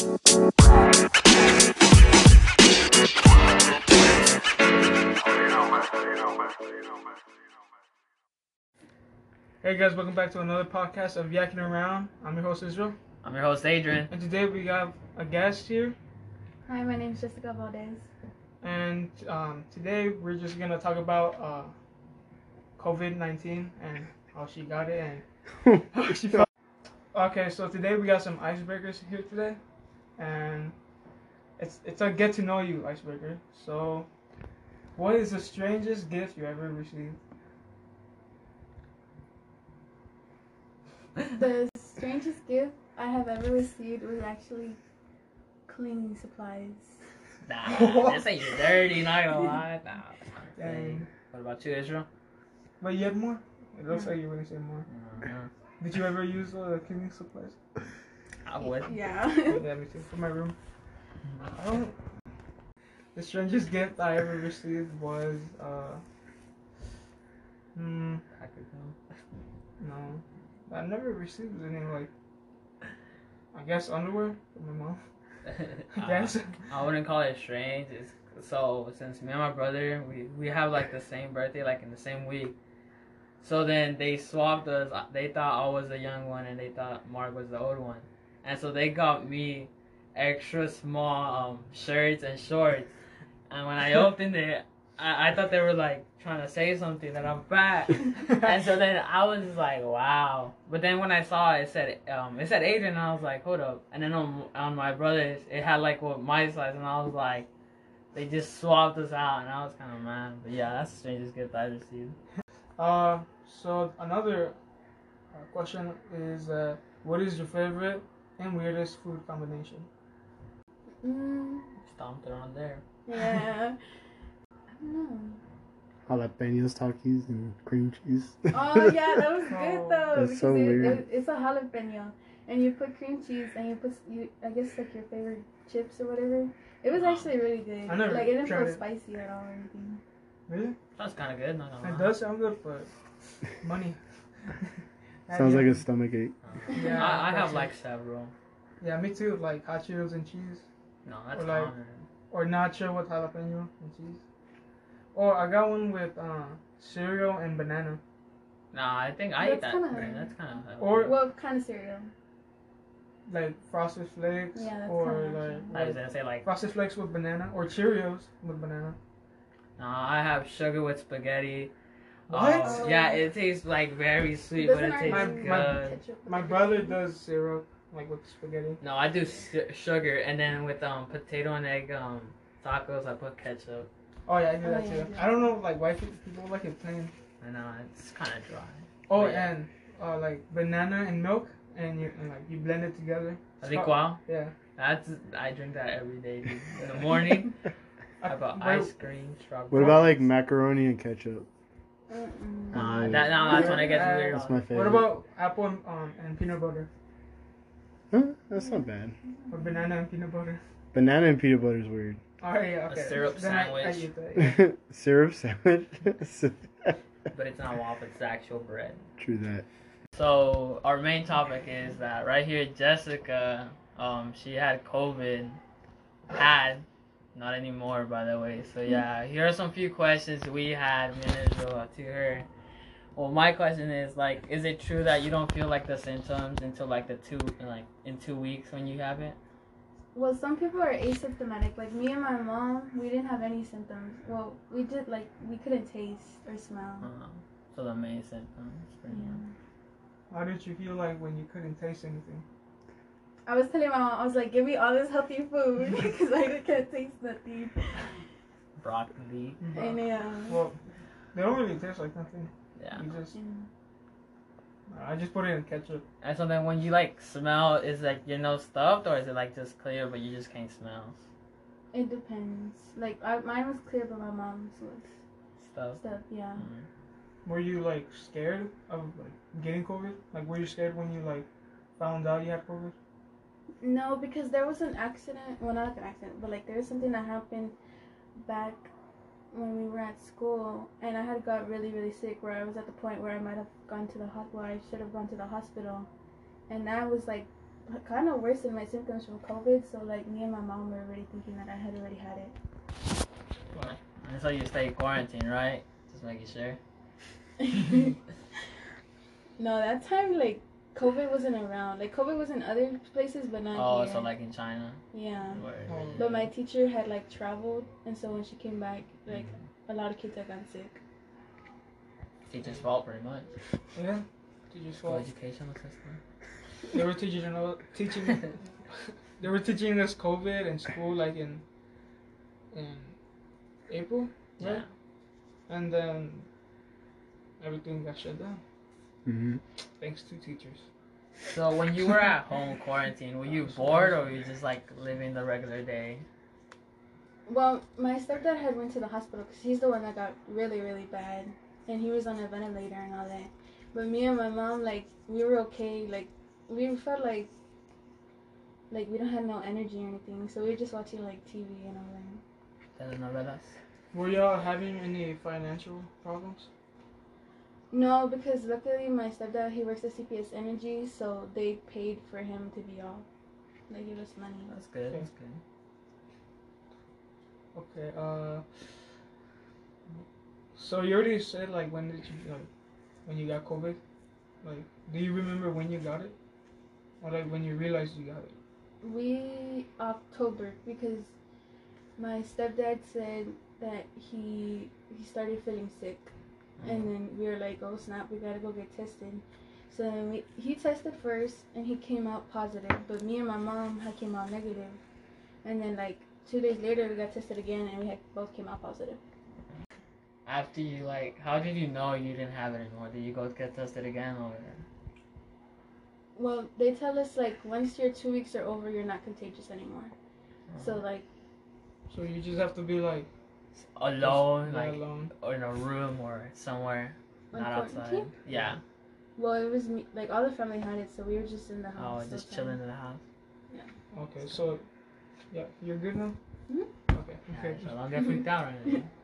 Hey guys, welcome back to another podcast of Yakking Around. I'm your host Israel, I'm your host, Adrian. and today we got a guest here. Hi, my name is Jessica Valdez. And um, today we're just gonna talk about uh, COVID nineteen and how she got it and how she felt. Okay, so today we got some icebreakers here today, and it's it's a get to know you icebreaker. So, what is the strangest gift you ever received? The strangest gift I have ever received was actually cleaning supplies. Nah, this ain't dirty, not gonna lie. Nah. Dang. What about you, Israel? But you had more. It looks like you're gonna say more. Mhm. Did you ever use uh, cleaning supplies? I would. Yeah. yeah, me too. For my room. I don't. The strangest gift I ever received was uh. Hmm. I could go. No. I never received any like. I guess underwear from my mom. I guess. I wouldn't call it strange. It's, so since me and my brother, we we have like the same birthday, like in the same week. So then they swapped us. They thought I was the young one, and they thought Mark was the old one. And so they got me extra small um, shirts and shorts. And when I opened it, I, I thought they were like trying to say something that I'm fat. and so then I was like, wow. But then when I saw it, it said um, it said Adrian, and I was like, hold up. And then on on my brother's, it had like what my size, and I was like, they just swapped us out, and I was kind of mad. But yeah, that's the strangest gift I've received. Uh, so another uh, question is, uh, what is your favorite and weirdest food combination? mm, Stomped it on there. yeah. I don't know. Jalapenos, Takis, and cream cheese. Oh yeah, that was good Oh, though. that's because so it, weird. It, it's a jalapeno, and you put cream cheese, and you put you. I guess like your favorite chips or whatever. It was actually really good. I never like it didn't tried feel it. spicy at all or anything. Really? That's kind of good. Not gonna It lie. does sound good, but money. Sounds like a stomach ache. Yeah, I, I have that's like several. Yeah, me too. Like hot Cheetos and cheese, No, that's Or like- common. or nacho with jalapeno and cheese. Or I got one with uh, cereal and banana. Nah, I think I eat That's that. kinda- That's kind of. Or- What kind of cereal? like Frosted Flakes Yeah, that's or kinda like. I was like gonna say like. Frosted Flakes with banana or Cheerios with banana. Nah, I have sugar with spaghetti. What? Oh, yeah, it tastes like very sweet, but it Doesn't tastes My- already my- good. ketchup with My brother does syrup like with spaghetti. No, I do su- sugar, and then with um potato and egg um tacos, I put ketchup. Oh yeah, I do Oh, that yeah, too. yeah. I don't know like why pe- people like it plain. I know it's kind of dry. Oh, Yeah. and uh, like banana and milk, and you and like you blend it together. It's called- Licuado, Yeah. that's I drink that every day. Dude. In the morning, I put ice cream, strawberry. What about like macaroni and ketchup? Mm-mm. That, now that's when it gets Yeah, weird. That's my favorite. What about apple and, um, and peanut butter? Huh? That's not bad. Or banana and peanut butter? Banana and peanut butter is weird. Oh yeah, okay. A syrup Then I- I, sandwich. that. yeah. Syrup sandwich. but it's not waffle; it's actual bread. True that. So our main topic is that right here, Jessica, um, she had COVID, had, not anymore, by the way. So yeah, here are some few questions we had me and Israel to her. Well, my question is like, is it true that you don't feel like the symptoms until like the two, like in two weeks when you have it? Well, some people are asymptomatic. Like me and my mom, we didn't have any symptoms. Well, we did like we couldn't taste or smell. Um, so the main symptoms. Pretty Yeah. much. How did you feel like when you couldn't taste anything? I was telling my mom, I was like, give me all this healthy food because I can't taste nothing. Broccoli. And yeah. Well, they don't really taste like nothing. Yeah. You just. I just put it in ketchup. And so then when you like smell, is like your nose stuffed or is it like just clear but you just can't smell It depends. Like I, mine was clear, but my mom's was stuff? stuff. Yeah. Mm. Were you like scared of like getting COVID? Like, were you scared when you like found out you had COVID? No, because there was an accident. Well, not like an accident, but like there was something that happened back when we were at school, and I had got really, really sick. Where I was at the point where I might have gone to the. Where I should have gone to the hospital, and that was like kind of worse than my symptoms from COVID. So like me and my mom were already thinking that I had already had it. And so you stay quarantined, right? Just making sure. no, that time like COVID wasn't around. Like COVID was in other places, but not Oh, here. so like in China. yeah. Word. Oh. But my teacher had like traveled, and so when she came back, like a lot of kids had gotten sick. teacher's fault, pretty much. Yeah. Teachers School fault. educational system. They were teaching us teaching. they were teaching us COVID in school, like in in April, right? Yeah. And then everything got shut down hmm thanks to teachers. So when you were at home quarantine, were you bored or were you just like living the regular day? Well, my stepdad had went to the hospital because he's the one that got really, really bad, and he was on a ventilator and all that. But me and my mom, like, we were okay. Like, we felt like, like we don't have no energy or anything, so we were just watching like TV and all that. Telenovelas. Were y'all having any financial problems? No, because luckily my stepdad he works at CPS Energy, so they paid for him to be off. They gave us money. That's good. That's good. Okay. Uh. So you already said like when did you like when you got COVID? Like, do you remember when you got it, or like when you realized you got it? We October because my stepdad said that he he started feeling sick, and mm-hmm. then we were like, oh snap, we gotta go get tested. So then we, he tested first, and he came out positive. But me and my mom had came out negative. negative, and then like two days later we got tested again, and we had both came out positive. After you like, how did you know you didn't have it anymore? Did you go get tested again or? Well, they tell us like once your two weeks are over, you're not contagious anymore. So uh-huh. like So you just have to be like alone, like alone. or in a room or somewhere, like not outside. quarantine? Yeah. Well, it was me. Like all the family had it, so we were just in the house. Oh, house. just so chilling in the house. Yeah. Okay, so yeah, you're good now. Mhm. Okay. Yeah, Okay. so don't get freaked out or anything.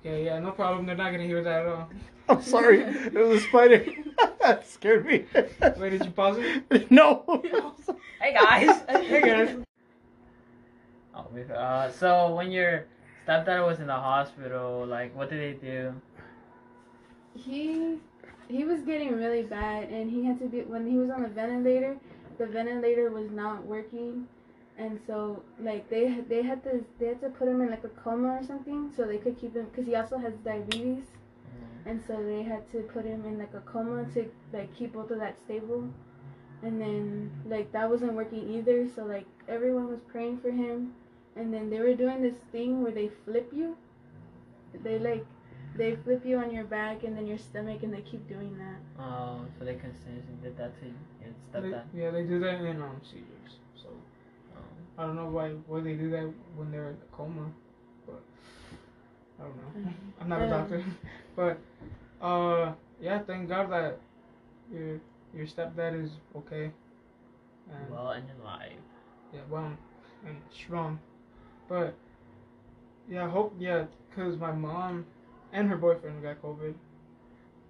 Okay. Yeah. No problem. They're not gonna hear that at all. I'm sorry. It was a spider. That scared me. Wait, did you pause it? no. hey guys. Hey guys. Uh, so when your stepdad was in the hospital, like, what did they do? He he was getting really bad, and he had to be when he was on the ventilator. The ventilator was not working, and so like they they had to they had to put him in like a coma or something so they could keep him because he also has diabetes, and so they had to put him in like a coma to like keep both of that stable. And then like that wasn't working either, so like everyone was praying for him, and then they were doing this thing where they flip you. They like they flip you on your back and then your stomach, and they keep doing that. Oh, so they continuously did that to you, your They, stepdad. yeah, they do that in um seizures. So Oh. I don't know why why they do that when they're in a coma, but I don't know. I'm not a Um, doctor, but uh, yeah, thank God that your your stepdad is okay. And Well, and your life. yeah, well and strong, but yeah, I hope yeah, cause my mom and her boyfriend got COVID,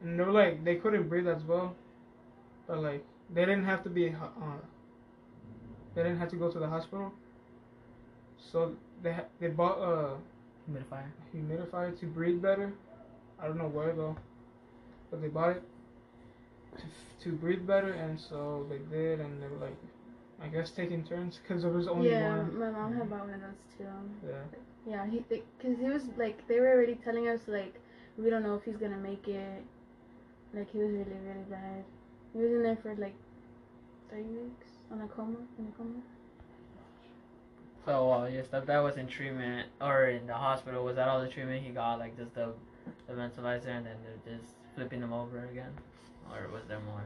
and they were like they couldn't breathe as well, but like they didn't have to be uh, they didn't have to go to the hospital, so they ha- they bought a Humidifier. humidifier to breathe better. I don't know where though, but they bought it to, to breathe better, and so they did, and they were like, I guess taking turns because there was only yeah, one. my mom had bought one of those too. Yeah. Yeah, he because he was like they were already telling us like we don't know if he's gonna make it. Like he was really really bad. He was in there for like three weeks on a coma in a coma. So uh, your stepdad was in treatment or in the hospital. Was that all the treatment he got? Like just the the ventilator, and then they're just flipping him over again, or was there more?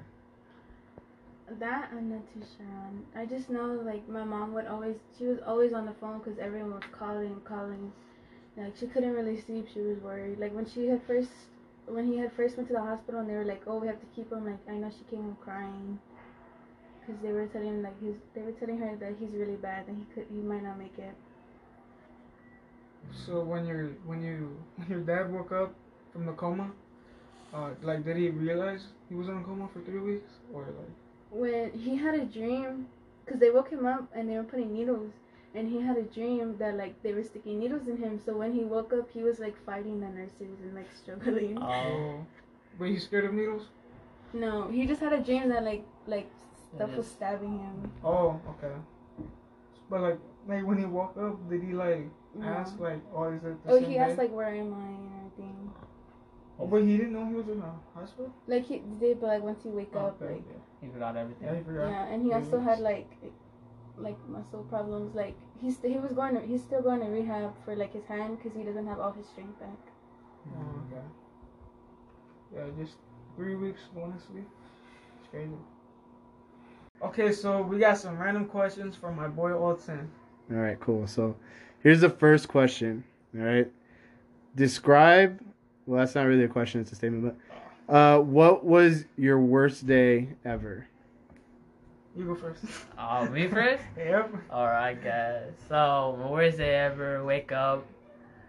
That I'm not too sure on. I just know like my mom would always she was always on the phone because everyone was calling calling. Like she couldn't really sleep. She was worried. Like when she had first when he had first went to the hospital and they were like, oh we have to keep him. Like I know she came home crying. Because they were telling like he's they were telling her that he's really bad and he could he might not make it. So when your when you when your dad woke up from the coma, uh, like did he realize he was in a coma for three weeks, or like when he had a dream, because they woke him up and they were putting needles, and he had a dream that like they were sticking needles in him. So when he woke up, he was like fighting the nurses and like struggling. Oh, oh. Were you scared of needles? No, he just had a dream that like like stuff Yeah, was stabbing him. Oh, okay. But like, like when he woke up, did he like No. ask like, "Oh, is it the Oh, same he asked like, "Where am I?" and everything. Oh, but he didn't know he was in a hospital. Like he did, but like once he wake up, Okay, like he forgot everything. yeah, he forgot. yeah, and he Yeah, also he had like like muscle problems. Like he's he was going to he's still going to rehab for like his hand because he doesn't have all his strength back. Mm-hmm. Oh, okay. Yeah, just three weeks going to. It's crazy. Okay, so we got some random questions from my boy Alton. All right, cool. So here's the first question. All right. Describe, well, that's not really a question, it's a statement, but uh, what was your worst day ever? You go first. Oh, me first? yep. Alright, guys. So, my worst day ever, wake up,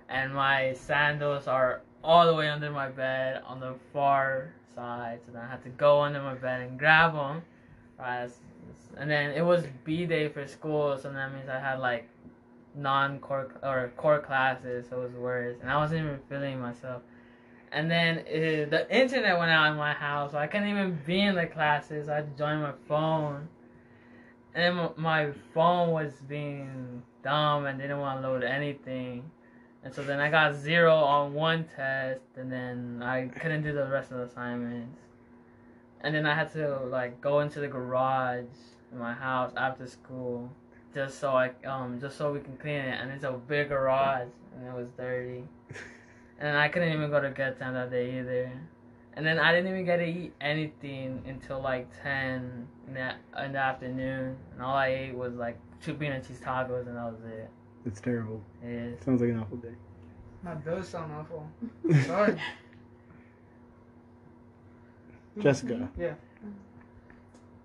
and my sandals are all the way under my bed on the far side. So then I had to go under my bed and grab them. Right? And then it was B day for school, so that means I had like non core or core classes, so it was worse. And I wasn't even feeling myself. And then uh the internet went out in my house, I couldn't even be in the classes. I had to join my phone. And then my phone was being dumb and didn't want to load anything. And so then I got zero on one test, and then I couldn't do the rest of the assignments. And then I had to like go into the garage in my house after school, just so I um just so we can clean it. And it's a big garage, and it was dirty. And I couldn't even go to get time that day either. And then I didn't even get to eat anything until like 10 in the, in the afternoon. And all I ate was like two bean and cheese tacos, and that was it. It's terrible. It is. Sounds like an awful day. That does sound awful. Sorry. Jessica. Yeah.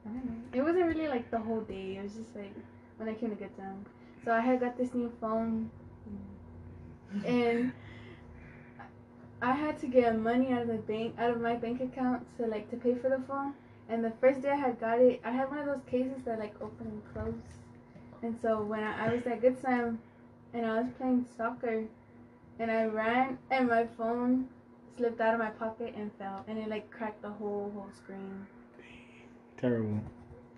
I don't know. It wasn't really like the whole day. It was just like when I came to get them. So I had got this new phone, and I had to get money out of the bank, out of my bank account, to like to pay for the phone. And the first day I had got it, I had one of those cases that like open and close. And so when I, I was at Good Time, and I was playing soccer, and I ran, and my phone slipped out of my pocket and fell, and it like cracked the whole whole screen. Terrible.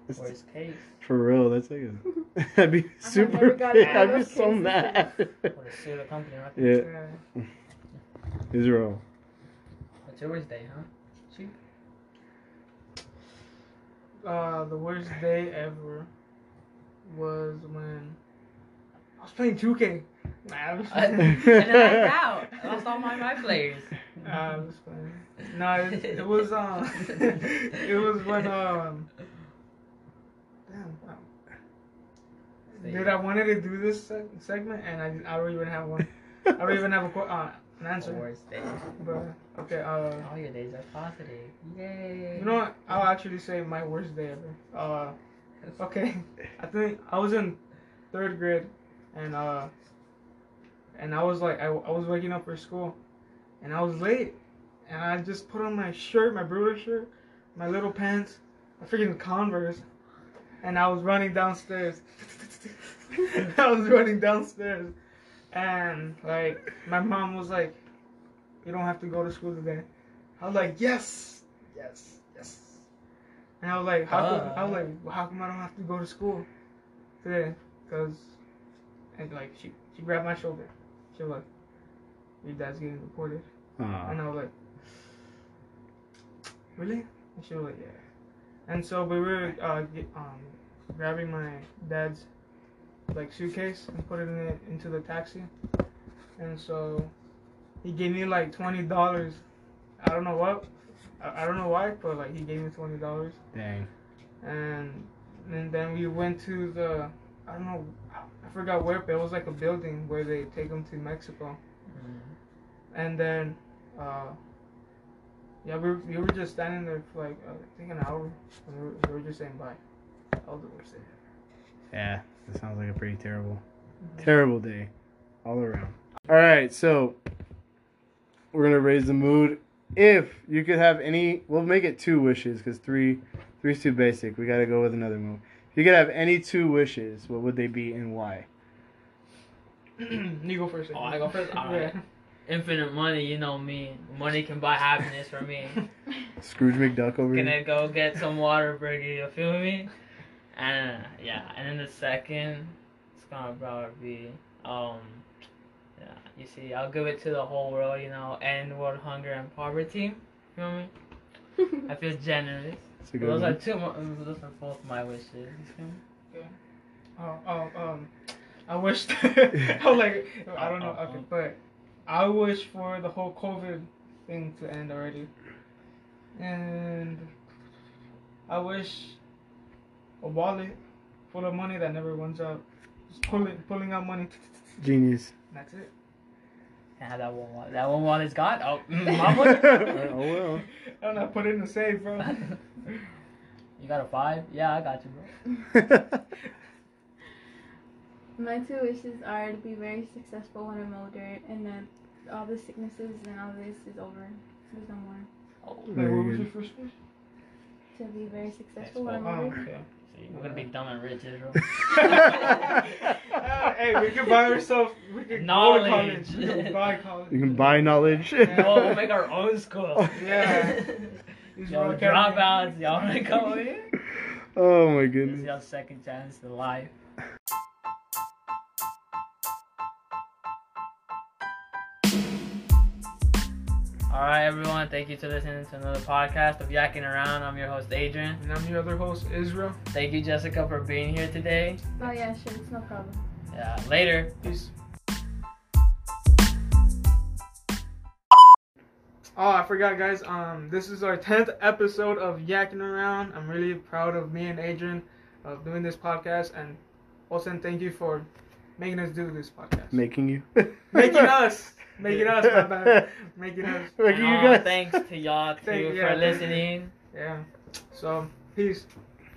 It's- Worst case. for real, that's like a. I'd be super. got I'd be so mad. Would have sued the company, right? yeah, Yeah. Israel. What's your worst day, huh? Shoot. Uh, the worst day ever was when I was playing 2K. Nah, I was and then I out. I lost all my my players. Nah, I was playing. No, it, it was um, it was when um, damn, wow. dude, I wanted to do this segment and I, I don't even have one. I don't even have a qu- uh, an The answer. worst day. But okay, uh, All your days are positive. Yay. you know what? I'll actually say my worst day ever. Uh, okay, I think I was in third grade, and uh, and I was like, I, I was waking up for school, and I was late, and I just put on my shirt, my Brewer shirt, my little pants, my freaking Converse, and I was running downstairs. I was running downstairs, and like my mom was like, "You don't have to go to school today." I was like, "Yes, yes, yes." And I was like, "How come?" I was like, well, "How come I don't have to go to school today?" Because, and like she she grabbed my shoulder. She was like, "Your dad's getting deported." Aw. And I was like, really? And she was like, yeah. And so we were uh, um, grabbing my dad's like suitcase and put it into the taxi. And so he gave me like twenty dollars. I don't know what. I, I don't know why, but like he gave me twenty dollars. Dang. And and then we went to the I don't know. I forgot where, but it was like a building where they take them to Mexico Mm. and then uh yeah we were, we were just standing there for like uh, I think an hour and we were, we were just saying bye that was the worst day Yeah, that sounds like a pretty terrible, mm-hmm. terrible day, all around. All right, so we're gonna raise the mood if you could have any, we'll make it two wishes because three, three's too basic. We got to go with another move. If you could have any two wishes, what would they be and why? you go first. Oh, I go first? All Yeah. Infinite money, you know me. Money can buy happiness for me. Scrooge McDuck over here. Gonna here. go get some Whataburger, you feel me? And uh, yeah, and then the second, it's gonna probably be um, yeah. You see, I'll give it to the whole world, you know, end world hunger and poverty. You feel me? I feel generous. That's a Those are two. Those are both my wishes. You feel me? Oh, oh, um, I wish. I was like, I don't know. Okay, but I wish for the whole COVID thing to end already, and I wish a wallet full of money that never runs out. Just pulling, pulling out money. Genius. That's it. Yeah, that one. wa- That one wallet's got. Oh, mm, my money. oh well. I don't know. Put it in the safe, bro. You got a five? Yeah, I got you, bro. My two wishes are to be very successful when I'm older, and that all the sicknesses and all this is over. There's no more. Oh, Wait, what was your first wish? To be very successful when I'm Oh, older. okay. See, we're gonna be dumb and rich, Israel. hey, we can buy ourselves. We can Knowledge. go to college. We can buy college. You can buy knowledge. well, we'll make our own school. Yeah. These Yo, rock academy. dropouts, y'all wanna come here? oh my goodness. This is goodness. your second chance to life. Alright, everyone, thank you for listening to another podcast of Yakking Around. I'm your host, Adrian. And I'm your other host, Israel. Thank you, Jessica, for being here today. Oh yeah, sure, it's no problem. Yeah, later. Peace. Oh, I forgot, guys. Um, this is our tenth episode of Yakking Around. I'm really proud of me and Adrian of doing this podcast, and also thank you for making us do this podcast. Making you. making us, making us, my bad. making us. Making you all guys. thanks to y'all, too, Thank- for listening. Yeah. So, peace.